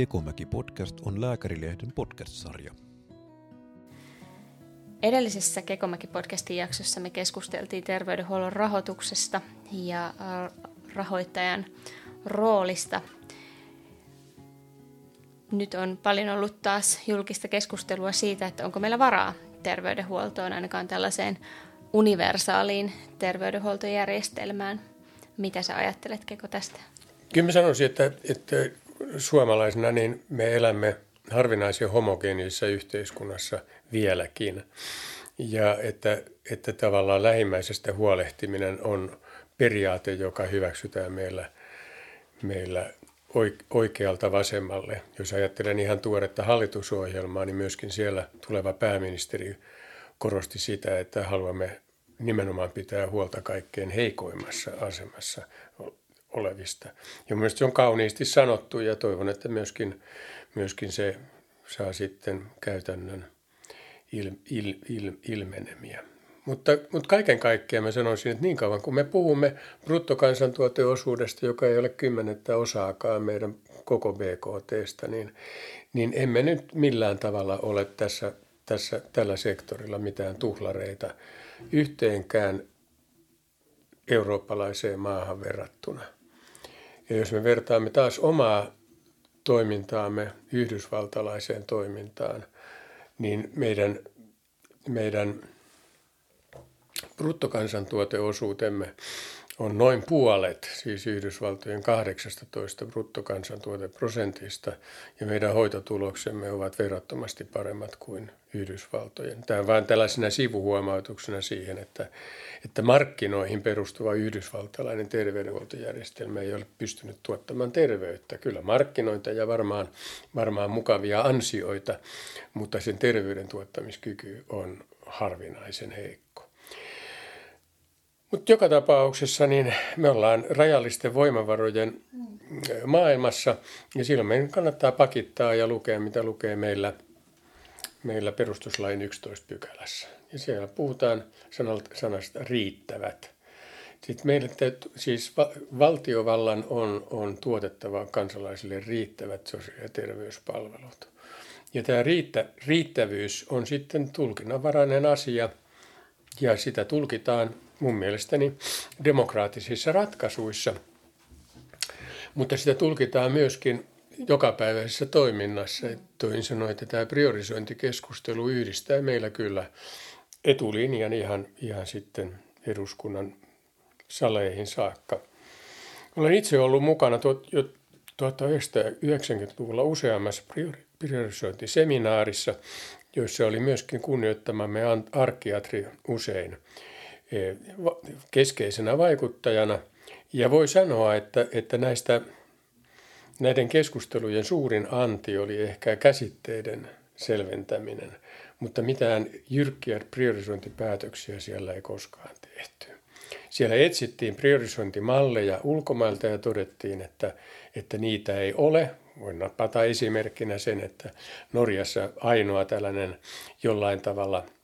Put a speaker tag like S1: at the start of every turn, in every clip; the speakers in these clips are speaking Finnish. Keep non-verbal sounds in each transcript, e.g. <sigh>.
S1: Kekomäki podcast on Lääkärilehden podcast-sarja.
S2: Edellisessä Kekomäki-podcastin jaksossa me keskusteltiin terveydenhuollon rahoituksesta ja äh, rahoittajan roolista. Nyt on paljon ollut taas julkista keskustelua siitä, että onko meillä varaa terveydenhuoltoon, ainakaan tällaiseen universaaliin terveydenhuoltojärjestelmään. Mitä sä ajattelet, Keko, tästä?
S3: Kyllä mä sanoisin, että, että suomalaisena niin me elämme harvinaisen homogeenisessa yhteiskunnassa vieläkin. Ja että, että tavallaan lähimmäisestä huolehtiminen on periaate, joka hyväksytään meillä, meillä oikealta vasemmalle. Jos ajattelen ihan tuoretta hallitusohjelmaa, niin myöskin siellä tuleva pääministeri korosti sitä, että haluamme nimenomaan pitää huolta kaikkein heikoimmassa asemassa olevista. Ja mielestäni se on kauniisti sanottu ja toivon, että myöskin, myöskin se saa sitten käytännön il, il, il, ilmenemiä. Mutta, mutta kaiken kaikkiaan mä sanoisin, että niin kauan kun me puhumme bruttokansantuoteosuudesta, joka ei ole kymmenettä osaakaan meidän koko BKTstä, niin, niin emme nyt millään tavalla ole tässä, tässä, tällä sektorilla mitään tuhlareita yhteenkään eurooppalaiseen maahan verrattuna. Ja jos me vertaamme taas omaa toimintaamme yhdysvaltalaiseen toimintaan, niin meidän, meidän bruttokansantuoteosuutemme on noin puolet, siis Yhdysvaltojen 18 bruttokansantuoteprosentista, ja meidän hoitotuloksemme ovat verrattomasti paremmat kuin Yhdysvaltojen. Tämä on vain tällaisena sivuhuomautuksena siihen, että, että markkinoihin perustuva yhdysvaltalainen terveydenhuoltojärjestelmä ei ole pystynyt tuottamaan terveyttä. Kyllä markkinoita ja varmaan, varmaan mukavia ansioita, mutta sen terveyden tuottamiskyky on harvinaisen heikko. Mutta joka tapauksessa niin me ollaan rajallisten voimavarojen maailmassa ja silloin meidän kannattaa pakittaa ja lukea, mitä lukee meillä, meillä perustuslain 11 pykälässä. Ja siellä puhutaan sanasta riittävät. Sitten meille täytyy, siis valtiovallan on, on tuotettava kansalaisille riittävät sosiaali- ja terveyspalvelut. Ja tämä riittä, riittävyys on sitten tulkinnanvarainen asia ja sitä tulkitaan mun mielestäni demokraattisissa ratkaisuissa, mutta sitä tulkitaan myöskin jokapäiväisessä toiminnassa. Toisin sanoen, että tämä priorisointikeskustelu yhdistää meillä kyllä etulinjan ihan, ihan sitten eduskunnan saleihin saakka. Olen itse ollut mukana jo 1990-luvulla useammassa priorisointiseminaarissa, joissa oli myöskin kunnioittamamme arkiatri usein – keskeisenä vaikuttajana. Ja voi sanoa, että, että näistä, näiden keskustelujen suurin anti oli ehkä käsitteiden selventäminen, mutta mitään jyrkkiä priorisointipäätöksiä siellä ei koskaan tehty. Siellä etsittiin priorisointimalleja ulkomailta ja todettiin, että, että niitä ei ole. Voin napata esimerkkinä sen, että Norjassa ainoa tällainen jollain tavalla –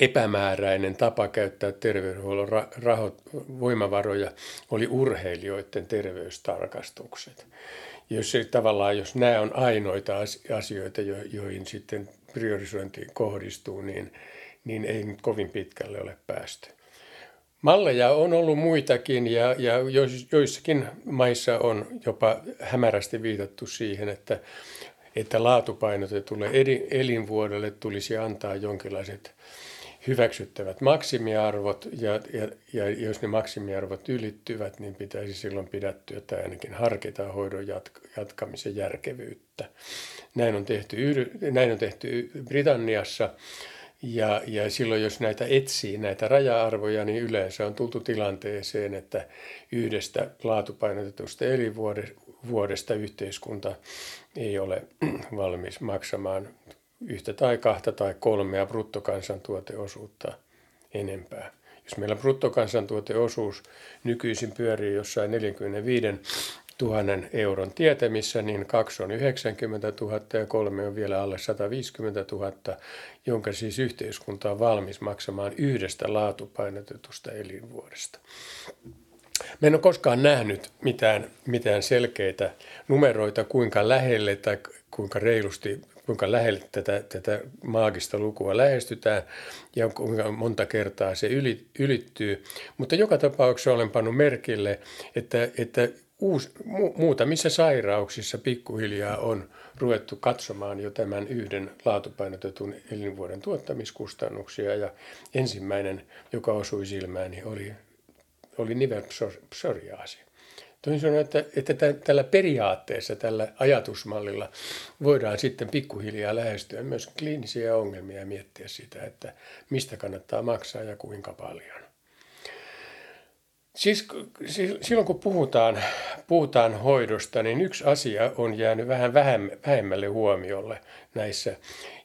S3: epämääräinen tapa käyttää terveydenhuollon raho- voimavaroja oli urheilijoiden terveystarkastukset. Jos tavallaan, jos nämä on ainoita asioita, joihin sitten priorisointi kohdistuu, niin, niin ei nyt kovin pitkälle ole päästy. Malleja on ollut muitakin ja, ja joissakin maissa on jopa hämärästi viitattu siihen, että, että laatupainotetulle elinvuodelle tulisi antaa jonkinlaiset hyväksyttävät maksimiarvot ja, ja, ja jos ne maksimiarvot ylittyvät, niin pitäisi silloin pidättyä tai ainakin harkita hoidon jatka, jatkamisen järkevyyttä. Näin on tehty, näin on tehty Britanniassa ja, ja silloin jos näitä etsii, näitä raja-arvoja, niin yleensä on tultu tilanteeseen, että yhdestä laatupainotetusta elinvuodesta yhteiskunta ei ole <clears throat> valmis maksamaan yhtä tai kahta tai kolmea bruttokansantuoteosuutta enempää. Jos meillä bruttokansantuoteosuus nykyisin pyörii jossain 45 000 euron tietämissä, niin kaksi on 90 000 ja kolme on vielä alle 150 000, jonka siis yhteiskunta on valmis maksamaan yhdestä laatupainotetusta elinvuodesta. Mä en ole koskaan nähnyt mitään, mitään selkeitä numeroita, kuinka lähelle tai kuinka reilusti, kuinka lähelle tätä, tätä maagista lukua lähestytään ja kuinka monta kertaa se yli, ylittyy. Mutta joka tapauksessa olen pannut merkille, että, että uus, mu, muutamissa sairauksissa pikkuhiljaa on ruvettu katsomaan jo tämän yhden laatupainotetun elinvuoden tuottamiskustannuksia. Ja ensimmäinen, joka osui silmääni, oli, oli nivelpsoriaasi. Toisin sanoen, että, että tällä periaatteessa, tällä ajatusmallilla voidaan sitten pikkuhiljaa lähestyä myös kliinisiä ongelmia ja miettiä sitä, että mistä kannattaa maksaa ja kuinka paljon. Siis silloin kun puhutaan, puhutaan hoidosta, niin yksi asia on jäänyt vähän vähemmälle huomiolle näissä,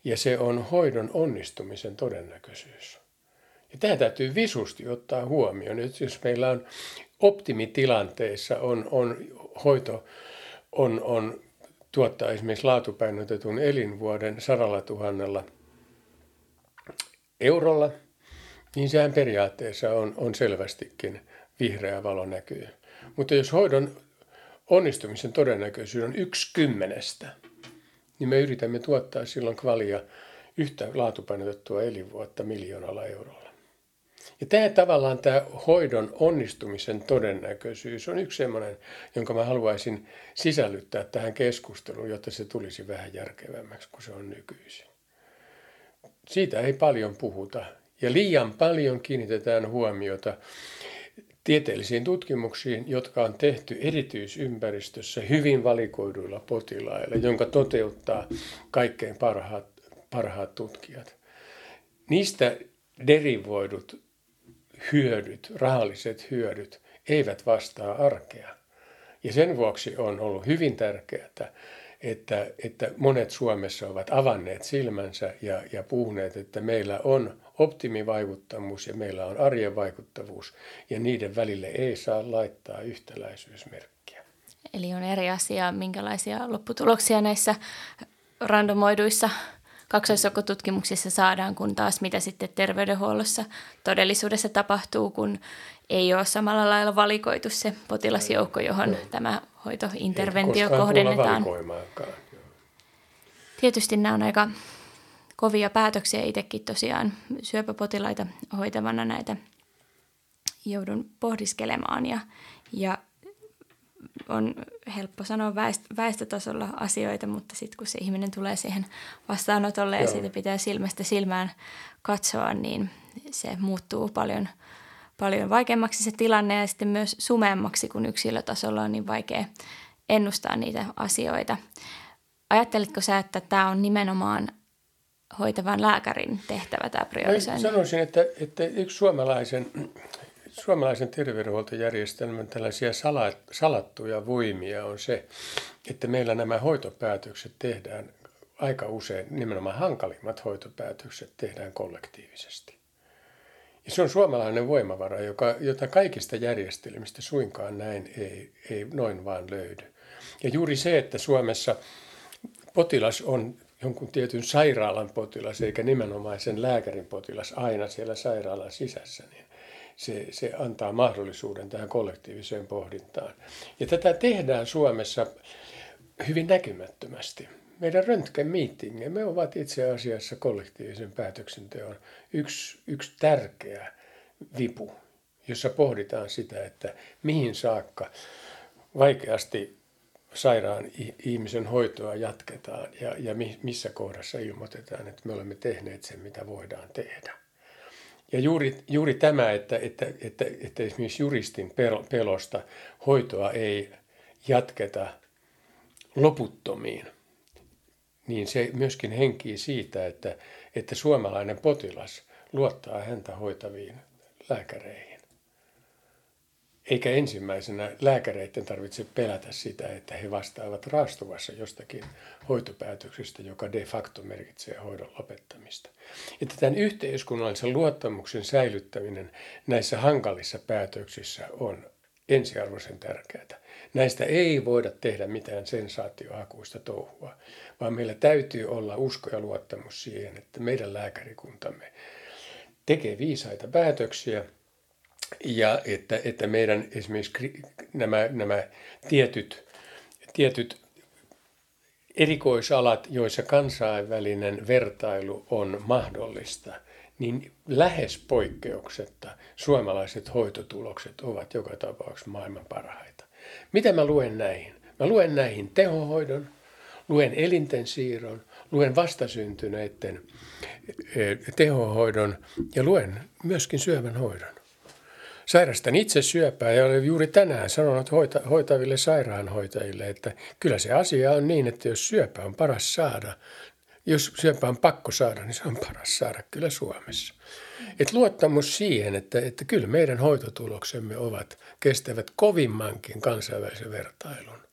S3: ja se on hoidon onnistumisen todennäköisyys. Ja tämä täytyy visusti ottaa huomioon. että jos meillä on optimitilanteissa on, on hoito on, on tuottaa esimerkiksi laatupainotetun elinvuoden sadalla tuhannella eurolla, niin sehän periaatteessa on, on selvästikin vihreä valo näkyy. Mutta jos hoidon onnistumisen todennäköisyys on yksi kymmenestä, niin me yritämme tuottaa silloin kvalia yhtä laatupainotettua elinvuotta miljoonalla eurolla. Ja tämä tavallaan tämä hoidon onnistumisen todennäköisyys on yksi sellainen, jonka mä haluaisin sisällyttää tähän keskusteluun, jotta se tulisi vähän järkevämmäksi kuin se on nykyisin. Siitä ei paljon puhuta ja liian paljon kiinnitetään huomiota tieteellisiin tutkimuksiin, jotka on tehty erityisympäristössä hyvin valikoiduilla potilailla, jonka toteuttaa kaikkein parhaat, parhaat tutkijat. Niistä derivoidut hyödyt, rahalliset hyödyt, eivät vastaa arkea. Ja sen vuoksi on ollut hyvin tärkeää, että, että monet Suomessa ovat avanneet silmänsä ja, ja puhuneet, että meillä on optimivaikuttavuus ja meillä on arjen vaikuttavuus ja niiden välille ei saa laittaa yhtäläisyysmerkkiä.
S2: Eli on eri asia, minkälaisia lopputuloksia näissä randomoiduissa kaksoisrokotutkimuksissa saadaan, kun taas mitä sitten terveydenhuollossa todellisuudessa tapahtuu, kun ei ole samalla lailla valikoitu se potilasjoukko, johon tämä hoitointerventio kohdennetaan. Tietysti nämä on aika kovia päätöksiä itsekin tosiaan syöpäpotilaita hoitavana näitä joudun pohdiskelemaan ja, ja on helppo sanoa väest, väestötasolla asioita, mutta sitten kun se ihminen tulee siihen vastaanotolle Joo. ja siitä pitää silmästä silmään katsoa, niin se muuttuu paljon, paljon vaikeammaksi se tilanne ja sitten myös sumeammaksi, kun yksilötasolla on niin vaikea ennustaa niitä asioita. Ajattelitko sä, että tämä on nimenomaan hoitavan lääkärin tehtävä tämä priorisointi?
S3: Sanoisin, että, että yksi suomalaisen suomalaisen terveydenhuoltojärjestelmän tällaisia salattuja voimia on se, että meillä nämä hoitopäätökset tehdään aika usein, nimenomaan hankalimmat hoitopäätökset tehdään kollektiivisesti. Ja se on suomalainen voimavara, joka, jota kaikista järjestelmistä suinkaan näin ei, ei noin vaan löydy. Ja juuri se, että Suomessa potilas on jonkun tietyn sairaalan potilas, eikä nimenomaan sen lääkärin potilas aina siellä sairaalan sisässä, niin se, se antaa mahdollisuuden tähän kollektiiviseen pohdintaan. Ja tätä tehdään Suomessa hyvin näkymättömästi. Meidän röntgenmeetingemme ovat itse asiassa kollektiivisen päätöksenteon yksi, yksi tärkeä vipu, jossa pohditaan sitä, että mihin saakka vaikeasti sairaan ihmisen hoitoa jatketaan ja, ja missä kohdassa ilmoitetaan, että me olemme tehneet sen, mitä voidaan tehdä. Ja juuri, juuri tämä, että, että, että, että esimerkiksi juristin pelosta hoitoa ei jatketa loputtomiin, niin se myöskin henkii siitä, että, että suomalainen potilas luottaa häntä hoitaviin lääkäreihin. Eikä ensimmäisenä lääkäreiden tarvitse pelätä sitä, että he vastaavat raastuvassa jostakin hoitopäätöksestä, joka de facto merkitsee hoidon lopettamista. Että tämän yhteiskunnallisen luottamuksen säilyttäminen näissä hankalissa päätöksissä on ensiarvoisen tärkeää. Näistä ei voida tehdä mitään sensaatiohakuista touhua, vaan meillä täytyy olla usko ja luottamus siihen, että meidän lääkärikuntamme tekee viisaita päätöksiä – Ja että, että meidän esimerkiksi nämä, nämä tietyt, tietyt erikoisalat, joissa kansainvälinen vertailu on mahdollista, niin lähes poikkeuksetta suomalaiset hoitotulokset ovat joka tapauksessa maailman parhaita. Mitä mä luen näihin? Mä luen näihin tehohoidon, luen elinten siirron, luen vastasyntyneiden eh, tehohoidon ja luen myöskin syövän hoidon. Sairastan itse syöpää ja olen juuri tänään sanonut hoita, hoitaville sairaanhoitajille, että kyllä se asia on niin, että jos syöpä on paras saada, jos syöpä on pakko saada, niin se on paras saada kyllä Suomessa. Et luottamus siihen, että, että kyllä meidän hoitotuloksemme ovat, kestävät kovimmankin kansainvälisen vertailun.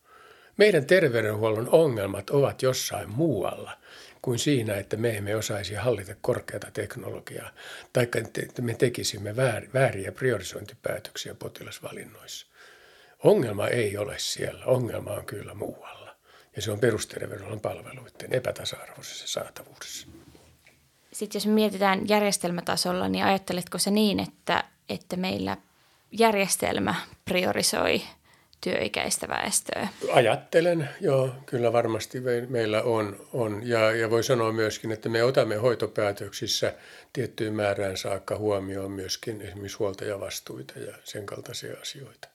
S3: Meidän terveydenhuollon ongelmat ovat jossain muualla kuin siinä, että me emme osaisi hallita korkeata teknologiaa tai että me tekisimme vääriä priorisointipäätöksiä potilasvalinnoissa. Ongelma ei ole siellä, ongelma on kyllä muualla. Ja se on perusterveydenhuollon palveluiden epätasa-arvoisessa saatavuudessa.
S2: Sitten jos mietitään järjestelmätasolla, niin ajatteletko se niin, että, että meillä järjestelmä priorisoi – työikäistä väestöä?
S3: Ajattelen, joo, kyllä varmasti meillä on. on. Ja, ja voi sanoa myöskin, että me otamme hoitopäätöksissä tiettyyn määrään saakka huomioon myöskin esimerkiksi huoltajavastuita ja sen kaltaisia asioita.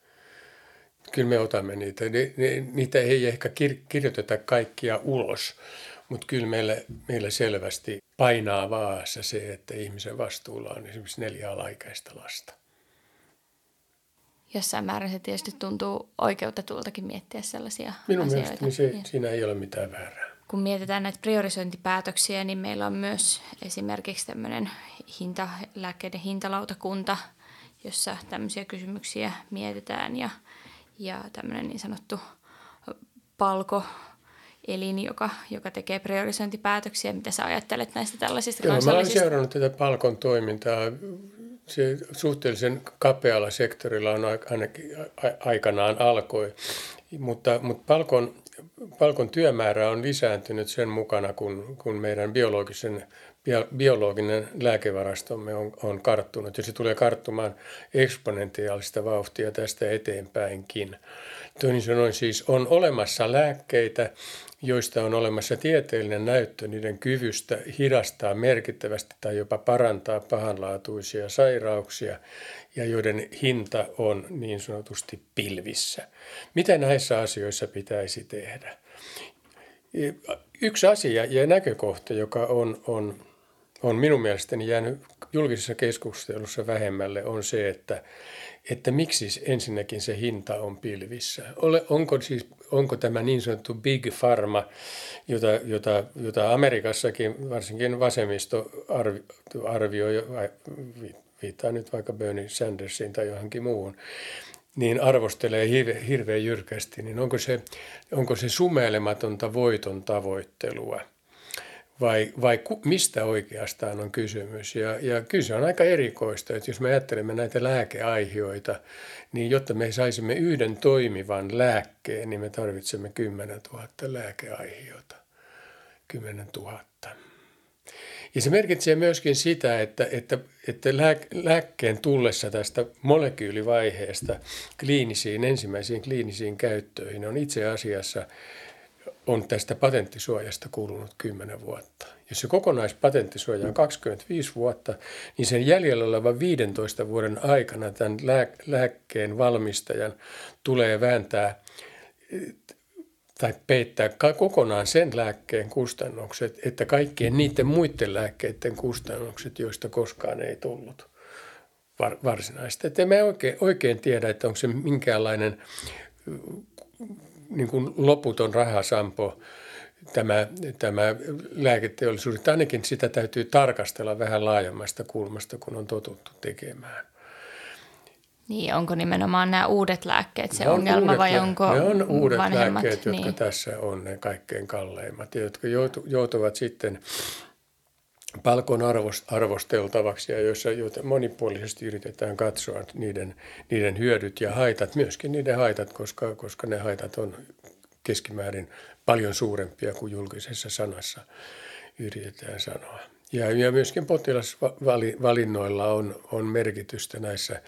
S3: Kyllä me otamme niitä. Ne, ne, niitä ei ehkä kir, kirjoiteta kaikkia ulos, mutta kyllä meillä, meillä selvästi painaa vaassa se, että ihmisen vastuulla on esimerkiksi neljä alaikäistä lasta
S2: jossain määrin se tietysti tuntuu oikeutetultakin miettiä sellaisia
S3: Minun
S2: asioita.
S3: mielestäni se, siinä ei ole mitään väärää.
S2: Kun mietitään näitä priorisointipäätöksiä, niin meillä on myös esimerkiksi tämmöinen hinta, lääkkeiden hintalautakunta, jossa tämmöisiä kysymyksiä mietitään ja, ja tämmöinen niin sanottu palko elin, joka, joka tekee priorisointipäätöksiä. Mitä sä ajattelet näistä tällaisista
S3: Joo, kansallisista? Mä olen seurannut tätä palkon toimintaa se suhteellisen kapealla sektorilla on ainakin aikanaan alkoi, mutta, mutta palkon, palkon työmäärä on lisääntynyt sen mukana, kun, kun meidän biologisen, biologinen lääkevarastomme on, on karttunut ja se tulee karttumaan eksponentiaalista vauhtia tästä eteenpäinkin. Toisin sanoen siis on olemassa lääkkeitä, joista on olemassa tieteellinen näyttö niiden kyvystä hidastaa merkittävästi tai jopa parantaa pahanlaatuisia sairauksia ja joiden hinta on niin sanotusti pilvissä. Mitä näissä asioissa pitäisi tehdä? Yksi asia ja näkökohta, joka on, on, on minun mielestäni jäänyt julkisessa keskustelussa vähemmälle, on se, että että miksi ensinnäkin se hinta on pilvissä. Ole, onko, siis, onko tämä niin sanottu big pharma, jota, jota, jota Amerikassakin varsinkin vasemmisto arvi, arvioi, viittaa nyt vaikka Bernie Sandersiin tai johonkin muuhun, niin arvostelee hirve, hirveän jyrkästi, niin onko se, onko se sumeilematonta voiton tavoittelua – vai, vai ku, mistä oikeastaan on kysymys. Ja, ja kyllä se on aika erikoista, että jos me ajattelemme näitä lääkeaihioita, niin jotta me saisimme yhden toimivan lääkkeen, niin me tarvitsemme 10 000 lääkeaihiota. 10 000. Ja se merkitsee myöskin sitä, että, että, että lääkkeen tullessa tästä molekyylivaiheesta kliinisiin, ensimmäisiin kliinisiin käyttöihin on itse asiassa on tästä patenttisuojasta kulunut 10 vuotta. Jos se kokonaispatenttisuoja on 25 vuotta, niin sen jäljellä olevan 15 vuoden aikana tämän lääkkeen valmistajan tulee vääntää tai peittää kokonaan sen lääkkeen kustannukset, että kaikkien niiden muiden lääkkeiden kustannukset, joista koskaan ei tullut varsinaista. Että emme oikein, oikein tiedä, että onko se minkäänlainen niin kuin loputon rahasampo tämä, tämä lääketeollisuus. Ainakin sitä täytyy tarkastella vähän laajemmasta kulmasta, kun on totuttu tekemään.
S2: Niin, onko nimenomaan nämä uudet lääkkeet se ne ongelma on vai onko
S3: Ne on uudet
S2: vanhemmat?
S3: lääkkeet, jotka niin. tässä on ne kaikkein kalleimmat, jotka joutuvat sitten palkon arvosteltavaksi ja joissa, joita monipuolisesti yritetään katsoa niiden, niiden hyödyt ja haitat, myöskin niiden haitat, koska, koska ne haitat on keskimäärin paljon suurempia kuin julkisessa sanassa yritetään sanoa. Ja, ja myöskin potilasvalinnoilla on, on merkitystä näissä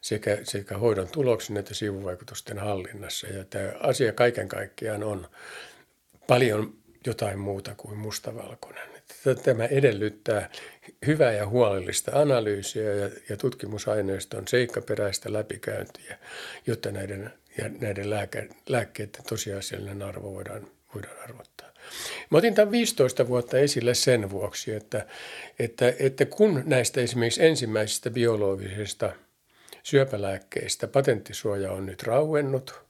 S3: sekä, sekä hoidon tuloksen että sivuvaikutusten hallinnassa. Ja tämä asia kaiken kaikkiaan on paljon jotain muuta kuin mustavalkoinen. Tämä edellyttää hyvää ja huolellista analyysiä ja, ja tutkimusaineiston seikkaperäistä läpikäyntiä, jotta näiden, ja näiden lääke, lääkkeiden tosiasiallinen arvo voidaan, voidaan arvottaa. Mä otin tämän 15 vuotta esille sen vuoksi, että, että, että kun näistä esimerkiksi ensimmäisistä biologisista syöpälääkkeistä patenttisuoja on nyt rauennut –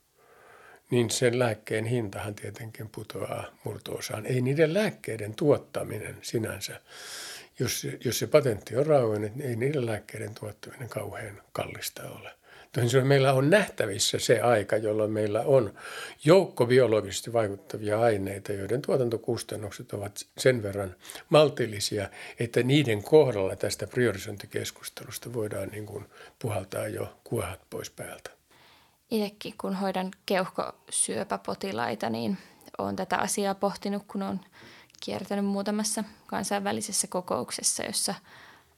S3: niin sen lääkkeen hintahan tietenkin putoaa murtoosaan. Ei niiden lääkkeiden tuottaminen sinänsä, jos, jos se patentti on rauennut, niin ei niiden lääkkeiden tuottaminen kauhean kallista ole. Toisin meillä on nähtävissä se aika, jolloin meillä on joukko biologisesti vaikuttavia aineita, joiden tuotantokustannukset ovat sen verran maltillisia, että niiden kohdalla tästä priorisointikeskustelusta voidaan niin kuin puhaltaa jo kuohat pois päältä.
S2: Itsekin kun hoidan keuhkosyöpäpotilaita, niin olen tätä asiaa pohtinut, kun olen kiertänyt muutamassa kansainvälisessä kokouksessa, jossa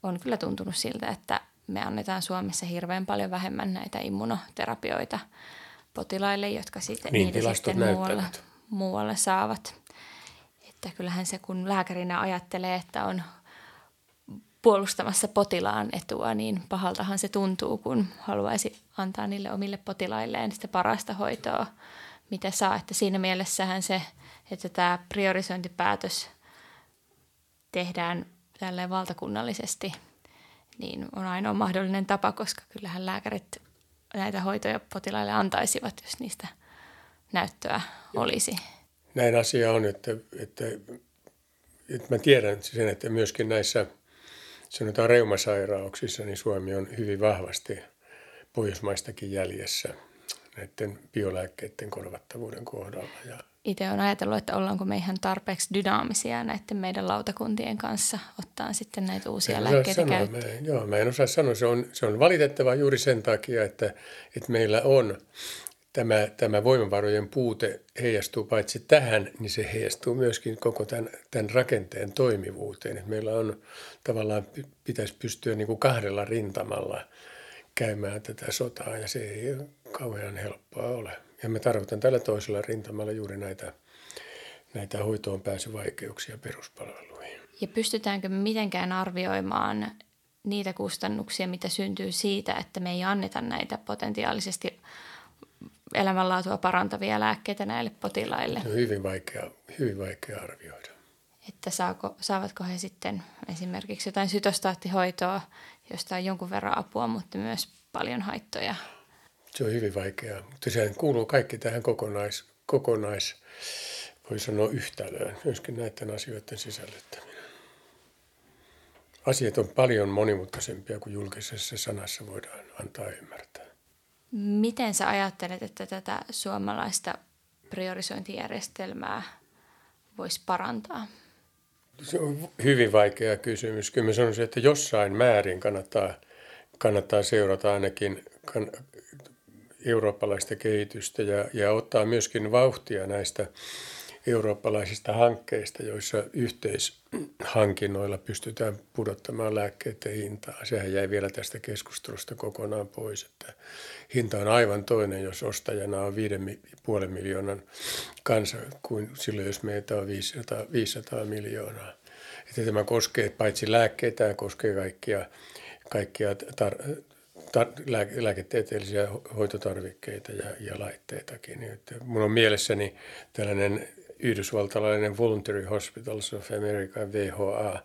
S2: on kyllä tuntunut siltä, että me annetaan Suomessa hirveän paljon vähemmän näitä immunoterapioita potilaille, jotka sitten
S3: niin,
S2: niitä sitten muualle, muualle saavat. Että kyllähän se, kun lääkärinä ajattelee, että on puolustamassa potilaan etua, niin pahaltahan se tuntuu, kun haluaisi antaa niille omille potilailleen sitä parasta hoitoa, mitä saa. Että siinä mielessähän se, että tämä priorisointipäätös tehdään tälleen valtakunnallisesti – niin on ainoa mahdollinen tapa, koska kyllähän lääkärit näitä hoitoja potilaille antaisivat, jos niistä näyttöä olisi.
S3: Näin asia on, että, että, että mä tiedän sen, että myöskin näissä sanotaan reumasairauksissa, niin Suomi on hyvin vahvasti Pohjoismaistakin jäljessä näiden biolääkkeiden korvattavuuden kohdalla. Ja
S2: itse olen ajatellut, että ollaanko me ihan tarpeeksi dynaamisia näiden meidän lautakuntien kanssa ottaa sitten näitä uusia en lääkkeitä käyttöön.
S3: Joo, mä en osaa sanoa. Se on, se on valitettavaa juuri sen takia, että, että meillä on tämä, tämä voimavarojen puute heijastuu paitsi tähän, niin se heijastuu myöskin koko tämän, tämän rakenteen toimivuuteen. Että meillä on tavallaan, pitäisi pystyä niin kuin kahdella rintamalla käymään tätä sotaa ja se ei kauhean helppoa ole. Ja me tarvitaan tällä toisella rintamalla juuri näitä, näitä hoitoon pääsyvaikeuksia peruspalveluihin.
S2: Ja pystytäänkö mitenkään arvioimaan niitä kustannuksia, mitä syntyy siitä, että me ei anneta näitä potentiaalisesti elämänlaatua parantavia lääkkeitä näille potilaille?
S3: No hyvin vaikea, hyvin vaikea arvioida.
S2: Että saako, saavatko he sitten esimerkiksi jotain sytostaattihoitoa, josta on jonkun verran apua, mutta myös paljon haittoja –
S3: se on hyvin vaikeaa, mutta sehän kuuluu kaikki tähän kokonais, kokonais voi sanoa yhtälöön, myöskin näiden asioiden sisällyttäminen. Asiat on paljon monimutkaisempia kuin julkisessa sanassa voidaan antaa ymmärtää.
S2: Miten sä ajattelet, että tätä suomalaista priorisointijärjestelmää voisi parantaa?
S3: Se on hyvin vaikea kysymys. Kyllä mä sanoisin, että jossain määrin kannattaa, kannattaa seurata ainakin eurooppalaista kehitystä ja, ja ottaa myöskin vauhtia näistä eurooppalaisista hankkeista, joissa yhteishankinnoilla pystytään pudottamaan lääkkeiden hintaa. Sehän jäi vielä tästä keskustelusta kokonaan pois, että hinta on aivan toinen, jos ostajana on 5,5 miljoonan kansa, kuin silloin, jos meitä on 500, 500 miljoonaa. Että tämä koskee paitsi lääkkeitä, koskee kaikkia, kaikkia tar- lääketieteellisiä hoitotarvikkeita ja, ja laitteitakin. Että mun on mielessäni tällainen yhdysvaltalainen Voluntary Hospitals of America, VHA,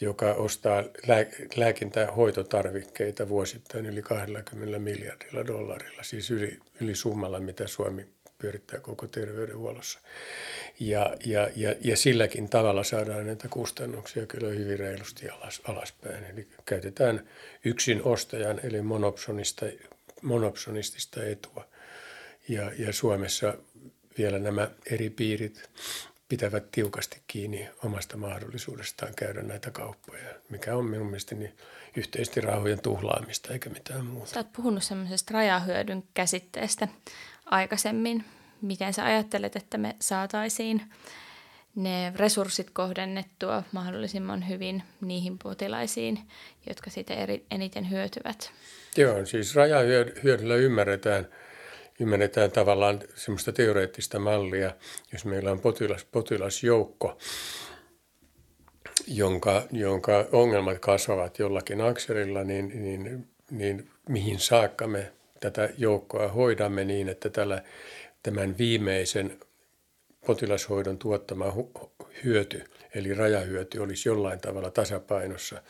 S3: joka ostaa lää, lääkintä- ja hoitotarvikkeita vuosittain yli 20 miljardilla dollarilla, siis yli, yli summalla, mitä Suomi pyörittää koko terveydenhuollossa. Ja, ja, ja, ja silläkin tavalla saadaan näitä kustannuksia kyllä hyvin reilusti alas, alaspäin. Eli käytetään yksin ostajan eli monopsonista, monopsonistista etua. Ja, ja Suomessa vielä nämä eri piirit pitävät tiukasti kiinni omasta mahdollisuudestaan käydä näitä kauppoja, mikä on minun mielestäni yhteisesti rahojen tuhlaamista eikä mitään muuta.
S2: Sä oot puhunut semmoisesta rajahyödyn käsitteestä aikaisemmin. Miten sä ajattelet, että me saataisiin ne resurssit kohdennettua mahdollisimman hyvin niihin potilaisiin, jotka siitä eri, eniten hyötyvät.
S3: Joo, siis rajahyödyllä ymmärretään, ymmärretään tavallaan semmoista teoreettista mallia, jos meillä on potilas, potilasjoukko, jonka, jonka ongelmat kasvavat jollakin akselilla, niin, niin, niin mihin saakka me tätä joukkoa hoidamme niin, että tällä, tämän viimeisen potilashoidon tuottama hyöty, eli rajahyöty, olisi jollain tavalla tasapainossa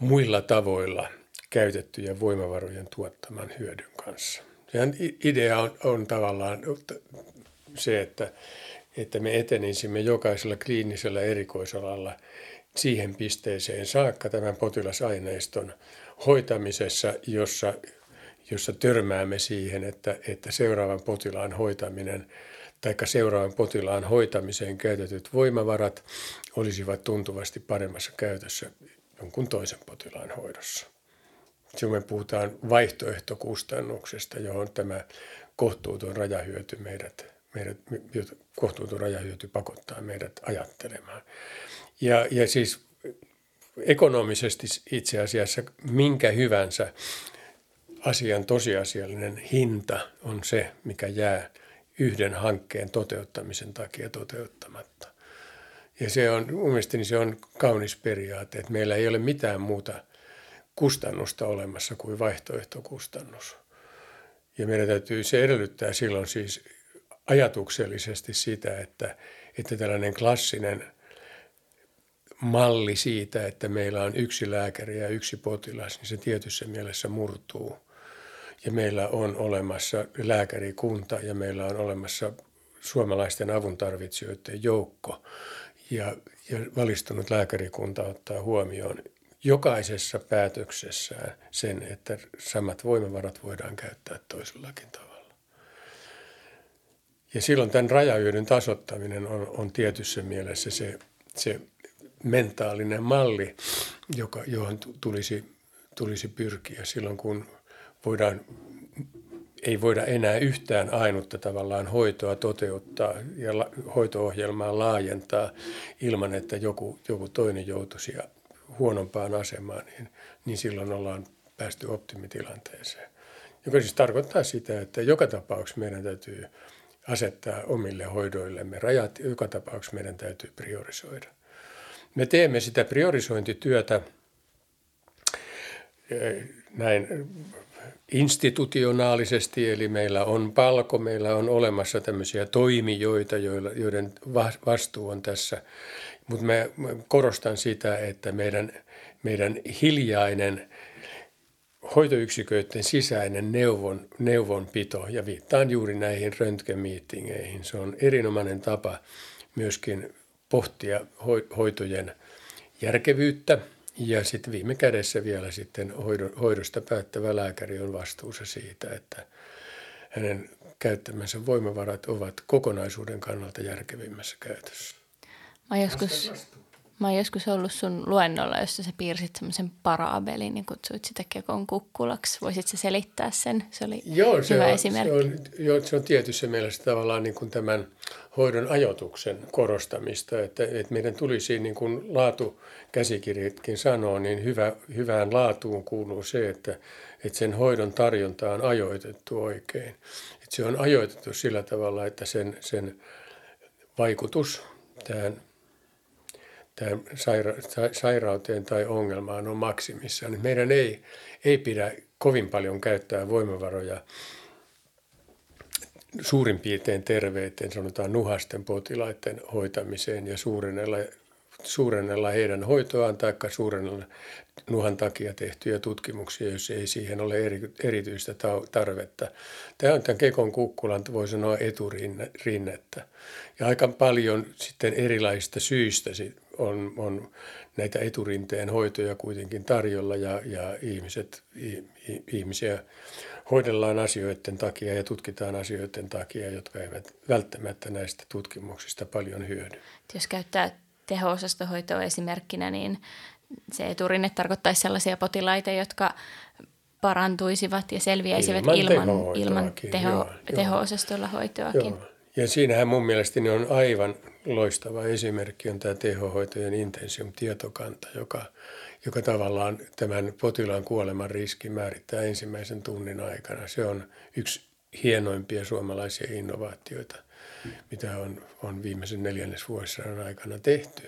S3: muilla tavoilla käytettyjen voimavarojen tuottaman hyödyn kanssa. Sehän idea on, on tavallaan se, että, että me etenisimme jokaisella kliinisellä erikoisalalla siihen pisteeseen saakka tämän potilasaineiston hoitamisessa, jossa, jossa törmäämme siihen, että, että seuraavan potilaan hoitaminen – tai seuraavan potilaan hoitamiseen käytetyt voimavarat olisivat tuntuvasti paremmassa käytössä jonkun toisen potilaan hoidossa. Silloin me puhutaan vaihtoehtokustannuksesta, johon tämä kohtuuton rajahyöty meidät, meidät kohtuuton rajahyöty pakottaa meidät ajattelemaan. Ja, ja siis ekonomisesti itse asiassa minkä hyvänsä asian tosiasiallinen hinta on se, mikä jää – yhden hankkeen toteuttamisen takia toteuttamatta. Ja se on, mielestäni se on kaunis periaate, että meillä ei ole mitään muuta kustannusta olemassa kuin vaihtoehtokustannus. Ja meidän täytyy, se edellyttää silloin siis ajatuksellisesti sitä, että, että tällainen klassinen malli siitä, että meillä on yksi lääkäri ja yksi potilas, niin se tietyssä mielessä murtuu – ja meillä on olemassa lääkärikunta ja meillä on olemassa suomalaisten avuntarvitsijoiden joukko ja, ja valistunut lääkärikunta ottaa huomioon jokaisessa päätöksessään sen, että samat voimavarat voidaan käyttää toisellakin tavalla. Ja silloin tämän rajahyödyn tasottaminen on, on tietyssä mielessä se, se mentaalinen malli, joka, johon tulisi, tulisi pyrkiä silloin, kun voidaan, ei voida enää yhtään ainutta tavallaan hoitoa toteuttaa ja la, hoito-ohjelmaa laajentaa ilman, että joku, joku toinen joutuisi huonompaan asemaan, niin, niin silloin ollaan päästy optimitilanteeseen. Joka siis tarkoittaa sitä, että joka tapauksessa meidän täytyy asettaa omille hoidoillemme rajat, joka tapauksessa meidän täytyy priorisoida. Me teemme sitä priorisointityötä eh, näin institutionaalisesti, eli meillä on palko, meillä on olemassa tämmöisiä toimijoita, joiden vastuu on tässä. Mutta mä korostan sitä, että meidän, meidän hiljainen hoitoyksiköiden sisäinen neuvon, neuvonpito, ja viittaan juuri näihin röntgenmiittingeihin, se on erinomainen tapa myöskin pohtia hoitojen järkevyyttä – ja sitten viime kädessä vielä sitten hoidosta päättävä lääkäri on vastuussa siitä, että hänen käyttämänsä voimavarat ovat kokonaisuuden kannalta järkevimmässä käytössä.
S2: Mä joskus, mä oon joskus ollut sun luennolla, jossa sä piirsit semmoisen paraabelin niin kutsuit sitä kekon kukkulaksi. Voisit sä selittää sen? Se oli joo, se hyvä on, esimerkki.
S3: Se on, joo, se on tietyssä mielessä tavallaan niin kuin tämän hoidon ajoituksen korostamista, että, että meidän tulisi niin kuin laatukäsikirjatkin sanoo, niin hyvä, hyvään laatuun kuuluu se, että, että sen hoidon tarjonta on ajoitettu oikein. Että se on ajoitettu sillä tavalla, että sen, sen vaikutus tähän tähän saira- sairauteen tai ongelmaan on maksimissaan. Niin meidän ei, ei pidä kovin paljon käyttää voimavaroja suurin piirtein terveiden, sanotaan nuhasten potilaiden hoitamiseen ja suurennella, suurennella heidän hoitoaan tai suurennella nuhan takia tehtyjä tutkimuksia, jos ei siihen ole eri, erityistä tarvetta. Tämä on tämän Kekon kukkulan, voi sanoa, eturinnettä. Ja aika paljon sitten erilaisista syistä on, on näitä eturinteen hoitoja kuitenkin tarjolla ja, ja ihmiset, ihmisiä hoidellaan asioiden takia ja tutkitaan asioiden takia, jotka eivät välttämättä näistä tutkimuksista paljon hyödy.
S2: Jos käyttää teho-osastohoitoa esimerkkinä, niin se eturinne tarkoittaisi sellaisia potilaita, jotka parantuisivat ja selviäisivät ilman, ilman teho, teho-osastolla hoitoakin. Joo.
S3: Ja siinähän mun mielestäni on aivan loistava esimerkki on tämä tehohoitojen intensium tietokanta, joka, joka tavallaan tämän potilaan kuoleman riski määrittää ensimmäisen tunnin aikana. Se on yksi hienoimpia suomalaisia innovaatioita, mitä on, on viimeisen neljännesvuosisadan aikana tehty.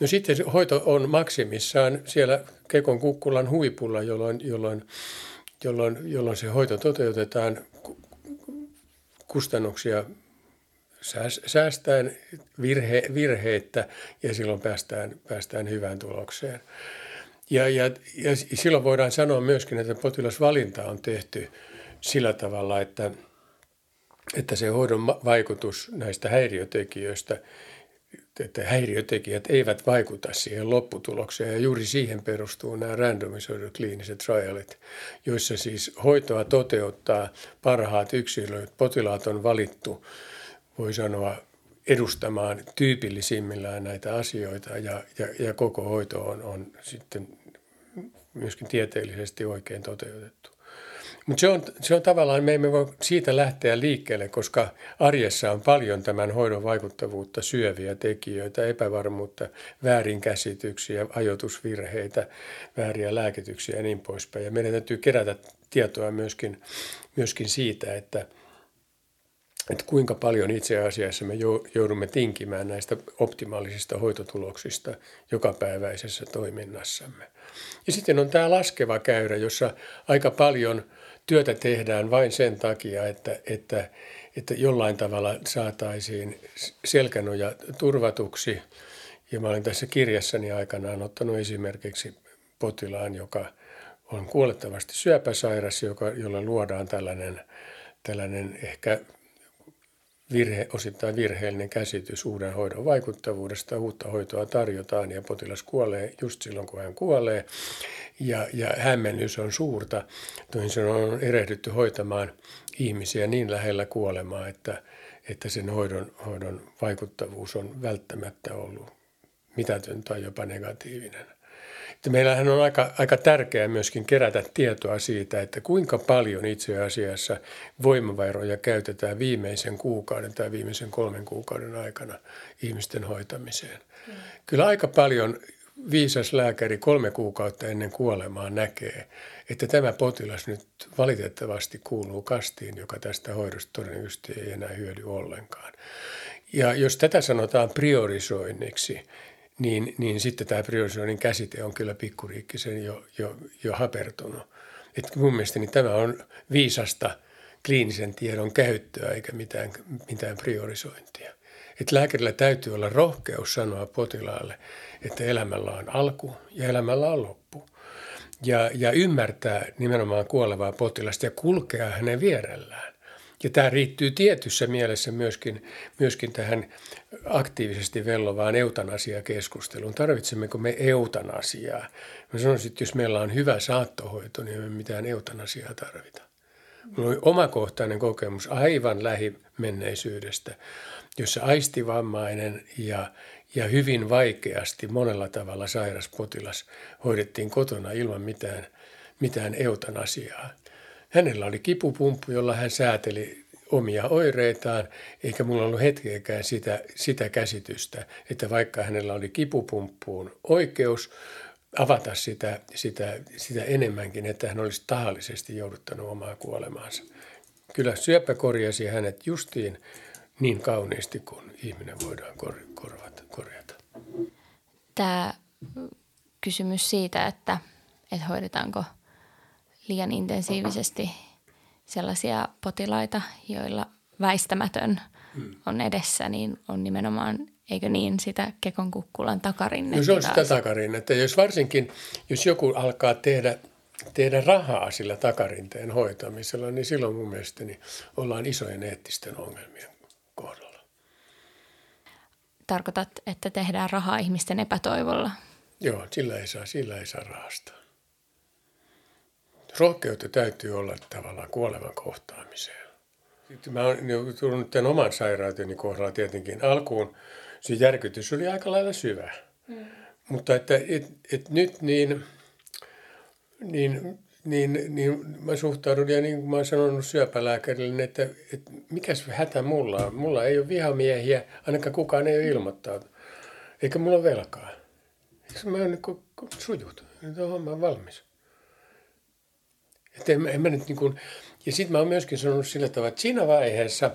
S3: No sitten hoito on maksimissaan siellä Kekon kukkulan huipulla, jolloin, jolloin, jolloin, jolloin se hoito toteutetaan kustannuksia säästäen virhe, virheitä ja silloin päästään, päästään hyvään tulokseen. Ja, ja, ja silloin voidaan sanoa myöskin, että potilasvalinta on tehty sillä tavalla, että, että se hoidon vaikutus näistä häiriötekijöistä, että häiriötekijät eivät vaikuta siihen lopputulokseen. Ja juuri siihen perustuu nämä randomisoidut kliiniset trialit, joissa siis hoitoa toteuttaa parhaat yksilöt. Potilaat on valittu voi sanoa, edustamaan tyypillisimmillään näitä asioita ja, ja, ja koko hoito on, on sitten myöskin tieteellisesti oikein toteutettu. Mutta se on, se on tavallaan, me emme voi siitä lähteä liikkeelle, koska arjessa on paljon tämän hoidon vaikuttavuutta syöviä tekijöitä, epävarmuutta, väärinkäsityksiä, ajoitusvirheitä, vääriä lääkityksiä ja niin poispäin. Ja meidän täytyy kerätä tietoa myöskin, myöskin siitä, että – että kuinka paljon itse asiassa me joudumme tinkimään näistä optimaalisista hoitotuloksista jokapäiväisessä toiminnassamme. Ja sitten on tämä laskeva käyrä, jossa aika paljon työtä tehdään vain sen takia, että, että, että jollain tavalla saataisiin selkänoja turvatuksi. Ja mä olen tässä kirjassani aikanaan ottanut esimerkiksi potilaan, joka on kuolettavasti syöpäsairas, joka, jolle luodaan tällainen, tällainen ehkä virhe, osittain virheellinen käsitys uuden hoidon vaikuttavuudesta. Uutta hoitoa tarjotaan ja potilas kuolee just silloin, kun hän kuolee. Ja, ja hämmennys on suurta. Toisin on erehdytty hoitamaan ihmisiä niin lähellä kuolemaa, että, että sen hoidon, hoidon vaikuttavuus on välttämättä ollut mitätön tai jopa negatiivinen. Meillähän on aika, aika tärkeää myöskin kerätä tietoa siitä, että kuinka paljon itse asiassa voimavaroja käytetään viimeisen kuukauden tai viimeisen kolmen kuukauden aikana ihmisten hoitamiseen. Mm. Kyllä aika paljon viisas lääkäri kolme kuukautta ennen kuolemaa näkee, että tämä potilas nyt valitettavasti kuuluu kastiin, joka tästä hoidosta todennäköisesti ei enää hyödy ollenkaan. Ja jos tätä sanotaan priorisoinniksi, niin, niin sitten tämä priorisoinnin käsite on kyllä pikkuriikkisen jo, jo, jo hapertunut. Et mun mielestäni tämä on viisasta kliinisen tiedon käyttöä eikä mitään, mitään priorisointia. Et lääkärillä täytyy olla rohkeus sanoa potilaalle, että elämällä on alku ja elämällä on loppu. Ja, ja ymmärtää nimenomaan kuolevaa potilasta ja kulkea hänen vierellään. Ja tämä riittyy tietyssä mielessä myöskin, myöskin tähän aktiivisesti vellovaan eutanasiakeskusteluun. Tarvitsemmeko me eutanasiaa? Mä sanoisin, että jos meillä on hyvä saattohoito, niin me mitään eutanasiaa tarvita. Mulla oli omakohtainen kokemus aivan lähimenneisyydestä, jossa aistivammainen ja, ja hyvin vaikeasti monella tavalla sairas potilas hoidettiin kotona ilman mitään, mitään eutanasiaa. Hänellä oli kipupumppu, jolla hän sääteli omia oireitaan, eikä mulla ollut hetkeäkään sitä, sitä käsitystä, että vaikka hänellä oli kipupumppuun oikeus avata sitä, sitä, sitä enemmänkin, että hän olisi tahallisesti jouduttanut omaa kuolemaansa. Kyllä syöpä korjasi hänet justiin niin kauniisti kuin ihminen voidaan kor- korvata, korjata.
S2: Tämä kysymys siitä, että, että hoidetaanko – liian intensiivisesti sellaisia potilaita, joilla väistämätön hmm. on edessä, niin on nimenomaan, eikö niin, sitä kekon kukkulan takarinnetta.
S3: No se on sitä takarinnetta. Jos varsinkin, jos joku alkaa tehdä, tehdä rahaa sillä takarinteen hoitamisella, niin silloin mun mielestäni ollaan isojen eettisten ongelmien kohdalla.
S2: Tarkoitat, että tehdään rahaa ihmisten epätoivolla?
S3: Joo, sillä ei saa, sillä ei saa rahastaa. Rohkeutta täytyy olla tavallaan kuolevan kohtaamiseen. Sitten mä oon tullut tämän oman sairauteni kohdalla tietenkin alkuun. Se järkytys oli aika lailla syvä. Mm. Mutta että et, et nyt niin, niin niin, niin mä suhtaudun ja niin kuin mä oon sanonut syöpälääkärille, että, että mikäs hätä mulla on. Mulla ei ole vihamiehiä, ainakaan kukaan ei ole ilmoittanut. Eikä mulla ole velkaa. Eikö mä oon niin sujut? Nyt on homma valmis. Että en, en mä nyt niin kuin, ja sitten mä oon myöskin sanonut sillä tavalla, että siinä vaiheessa,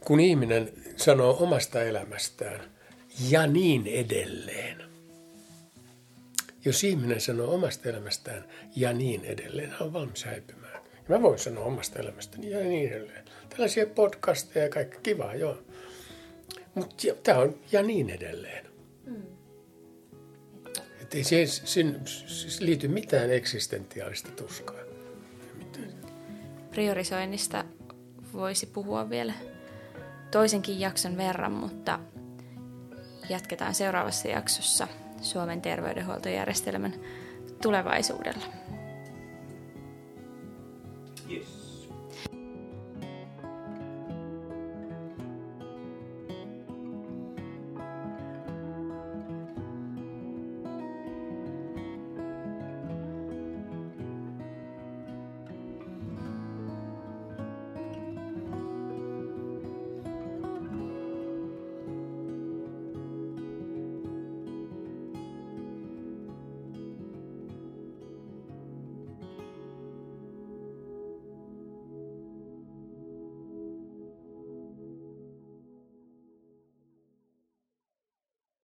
S3: kun ihminen sanoo omasta elämästään ja niin edelleen, jos ihminen sanoo omasta elämästään ja niin edelleen, hän on valmis häipymään. Ja mä voin sanoa omasta elämästäni ja niin edelleen. Tällaisia podcasteja ja kaikki kivaa, joo. Mutta tämä on ja niin edelleen. Mm. Että ei siihen, siihen, siihen liity mitään eksistentiaalista tuskaa.
S2: Priorisoinnista voisi puhua vielä toisenkin jakson verran, mutta jatketaan seuraavassa jaksossa Suomen terveydenhuoltojärjestelmän tulevaisuudella.